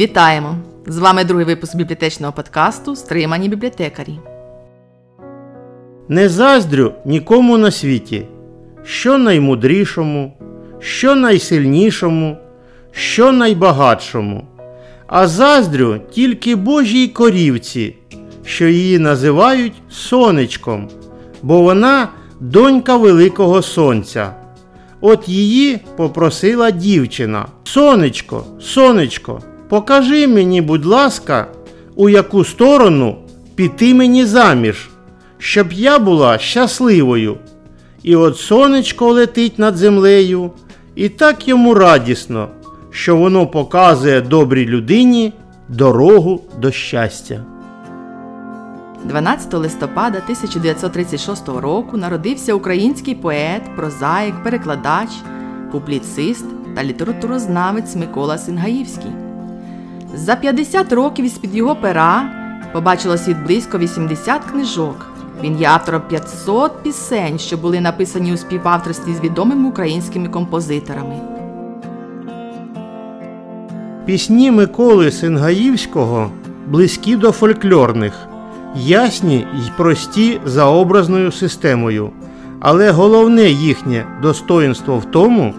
Вітаємо! З вами другий випуск бібліотечного подкасту Стримані бібліотекарі. Не заздрю нікому на світі, що наймудрішому, що найсильнішому, що найбагатшому, а заздрю тільки Божій корівці, що її називають сонечком, бо вона донька Великого Сонця. От її попросила дівчина. Сонечко, сонечко, покажи мені, будь ласка, у яку сторону піти мені заміж, щоб я була щасливою. І от сонечко летить над землею, і так йому радісно, що воно показує добрій людині дорогу до щастя. 12 листопада 1936 року народився український поет, прозаїк, перекладач, публіцист та літературознавець Микола Сингаївський. За 50 років із-під його пера побачило світ близько 80 книжок. Він є автором 500 пісень, що були написані у співавторстві з відомими українськими композиторами. Пісні Миколи Сингаївського близькі до фольклорних, ясні й прості за образною системою, але головне їхнє достоїнство в тому,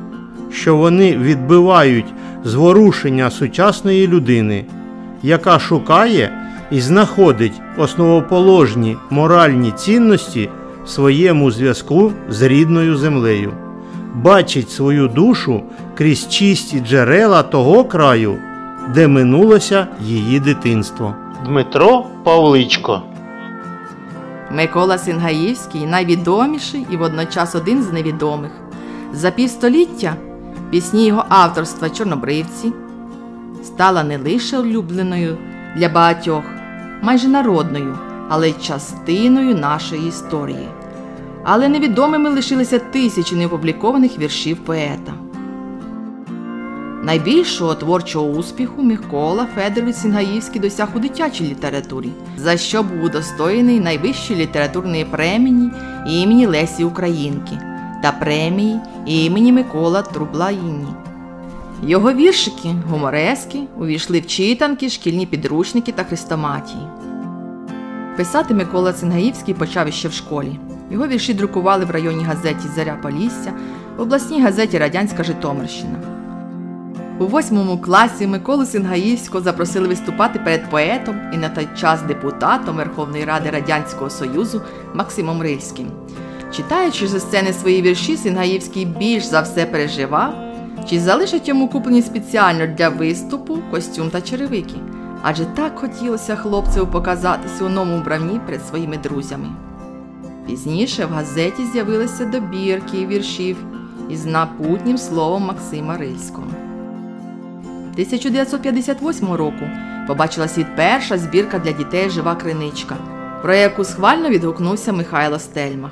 що вони відбивають зворушення сучасної людини, яка шукає і знаходить основоположні моральні цінності в своєму зв'язку з рідною землею, бачить свою душу крізь чисті джерела того краю, де минулося її дитинство. Дмитро Павличко Микола Сингаївський найвідоміший і водночас один з невідомих. За півстоліття пісні його авторства Чорнобривці стала не лише улюбленою для багатьох, майже народною, але й частиною нашої історії. Але невідомими лишилися тисячі неопублікованих віршів поета. Найбільшого творчого успіху Микола Федорович Сінгаївський досяг у дитячій літературі, за що був удостоєний найвищої літературної премії імені Лесі Українки та премії імені Микола Трублаїні. Його віршики, гуморески, увійшли в читанки, шкільні підручники та хрестоматії. Писати Микола Цингаївський почав іще в школі. Його вірші друкували в районній газеті Заря Полісся, в обласній газеті Радянська Житомирщина. У восьмому класі Миколу Сингаївського запросили виступати перед поетом і на той час депутатом Верховної Ради Радянського Союзу Максимом Рильським. Читаючи зі сцени свої вірші, Сингаївський більш за все переживав, чи залишать йому куплені спеціально для виступу костюм та черевики. Адже так хотілося хлопцеву показатися у новому вбранні перед своїми друзями. Пізніше в газеті з'явилися добірки віршів із напутнім словом Максима Рильського. 1958 року побачила світ перша збірка для дітей Жива криничка, про яку схвально відгукнувся Михайло Стельмах.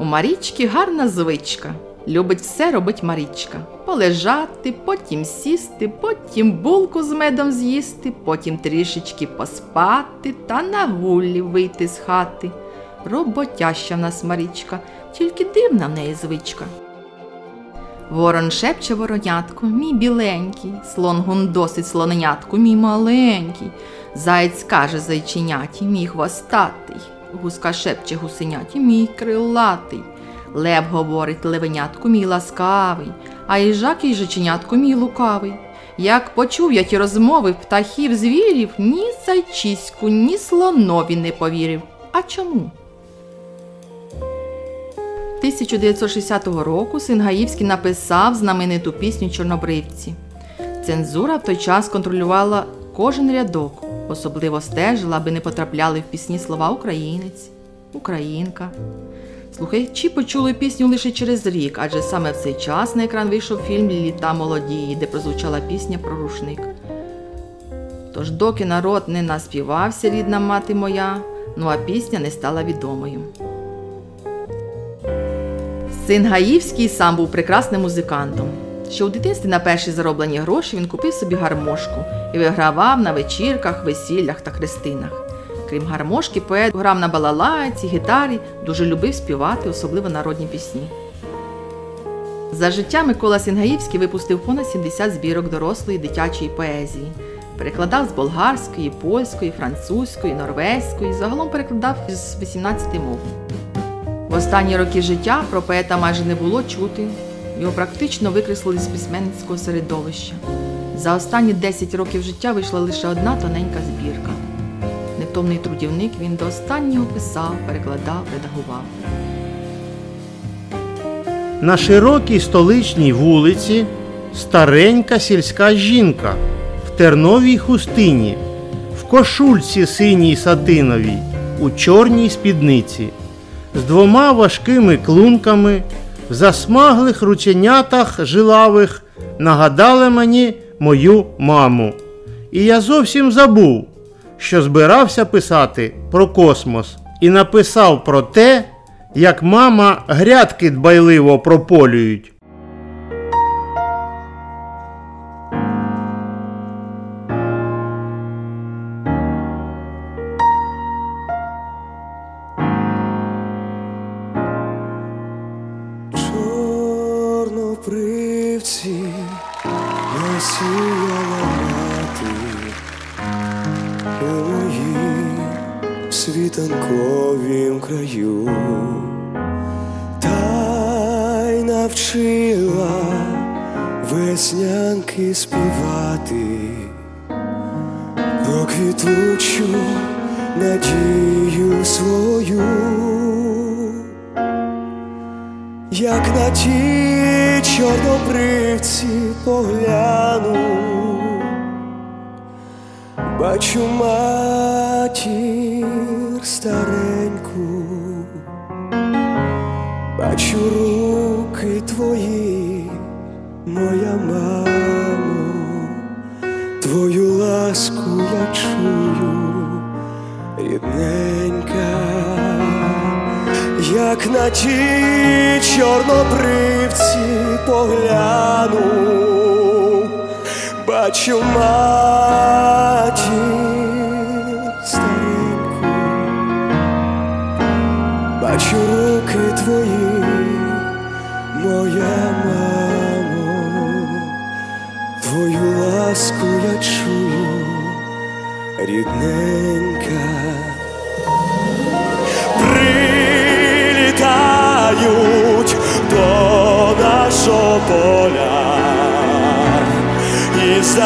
У Марічки гарна звичка. Любить все робить Марічка. Полежати, потім сісти, потім булку з медом з'їсти, потім трішечки поспати та на гулі вийти з хати. Роботяща в нас Марічка, тільки дивна в неї звичка. Ворон шепче воронятку, мій біленький, слон гундосить слоненятку, мій маленький. Заєць каже зайченяті, мій хвостатий, гуска шепче гусеняті, мій крилатий. Лев говорить левенятку мій ласкавий, а їжак і жиченятку мій лукавий. Як почув я ті розмови птахів звірів, ні зайчиську, ні слонові не повірив. А чому? 1960 року Сингаївський написав знамениту пісню Чорнобривці. Цензура в той час контролювала кожен рядок, особливо стежила, аби не потрапляли в пісні слова українець, українка. Слухачі почули пісню лише через рік, адже саме в цей час на екран вийшов фільм Літа молодії, де прозвучала пісня про рушник. Тож, доки народ не наспівався, рідна мати моя, ну а пісня не стала відомою. Син Гаївський сам був прекрасним музикантом. Ще у дитинстві на перші зароблені гроші він купив собі гармошку і вигравав на вечірках, весіллях та хрестинах. Крім гармошки, поет грав на балалайці, гітарі, дуже любив співати, особливо народні пісні. За життя Микола Сінгаївський випустив понад 70 збірок дорослої дитячої поезії. Перекладав з болгарської, польської, французької, норвезької, загалом перекладав з 18 мов. В останні роки життя про поета майже не було чути, його практично викреслили з письменницького середовища. За останні 10 років життя вийшла лише одна тоненька збірка. Невтомний трудівник він до останнього писав, перекладав, редагував. На широкій столичній вулиці старенька сільська жінка в терновій хустині, в кошульці синій сатиновій, у чорній спідниці, з двома важкими клунками, в засмаглих рученятах жилавих нагадали мені мою маму. І я зовсім забув, що збирався писати про космос, і написав про те, як мама грядки дбайливо прополюють. Чорнопривці насіяла мати моїм світанковім краю, та й навчила веснянки співати. Про квітучу надію свою як на ті чорнобривці погляну, бачу матір стареньку, бачу руки твої, моя мамо, ті чорнобривці погляну, бачу матір із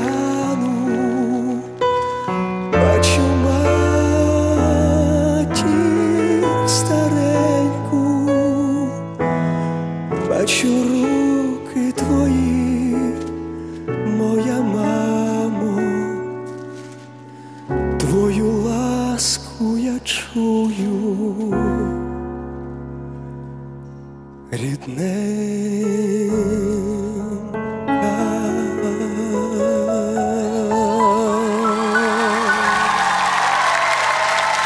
погляну, бачу матір стареньку, бачу руки твої, моя мамо, твою ласку я чую рідненька.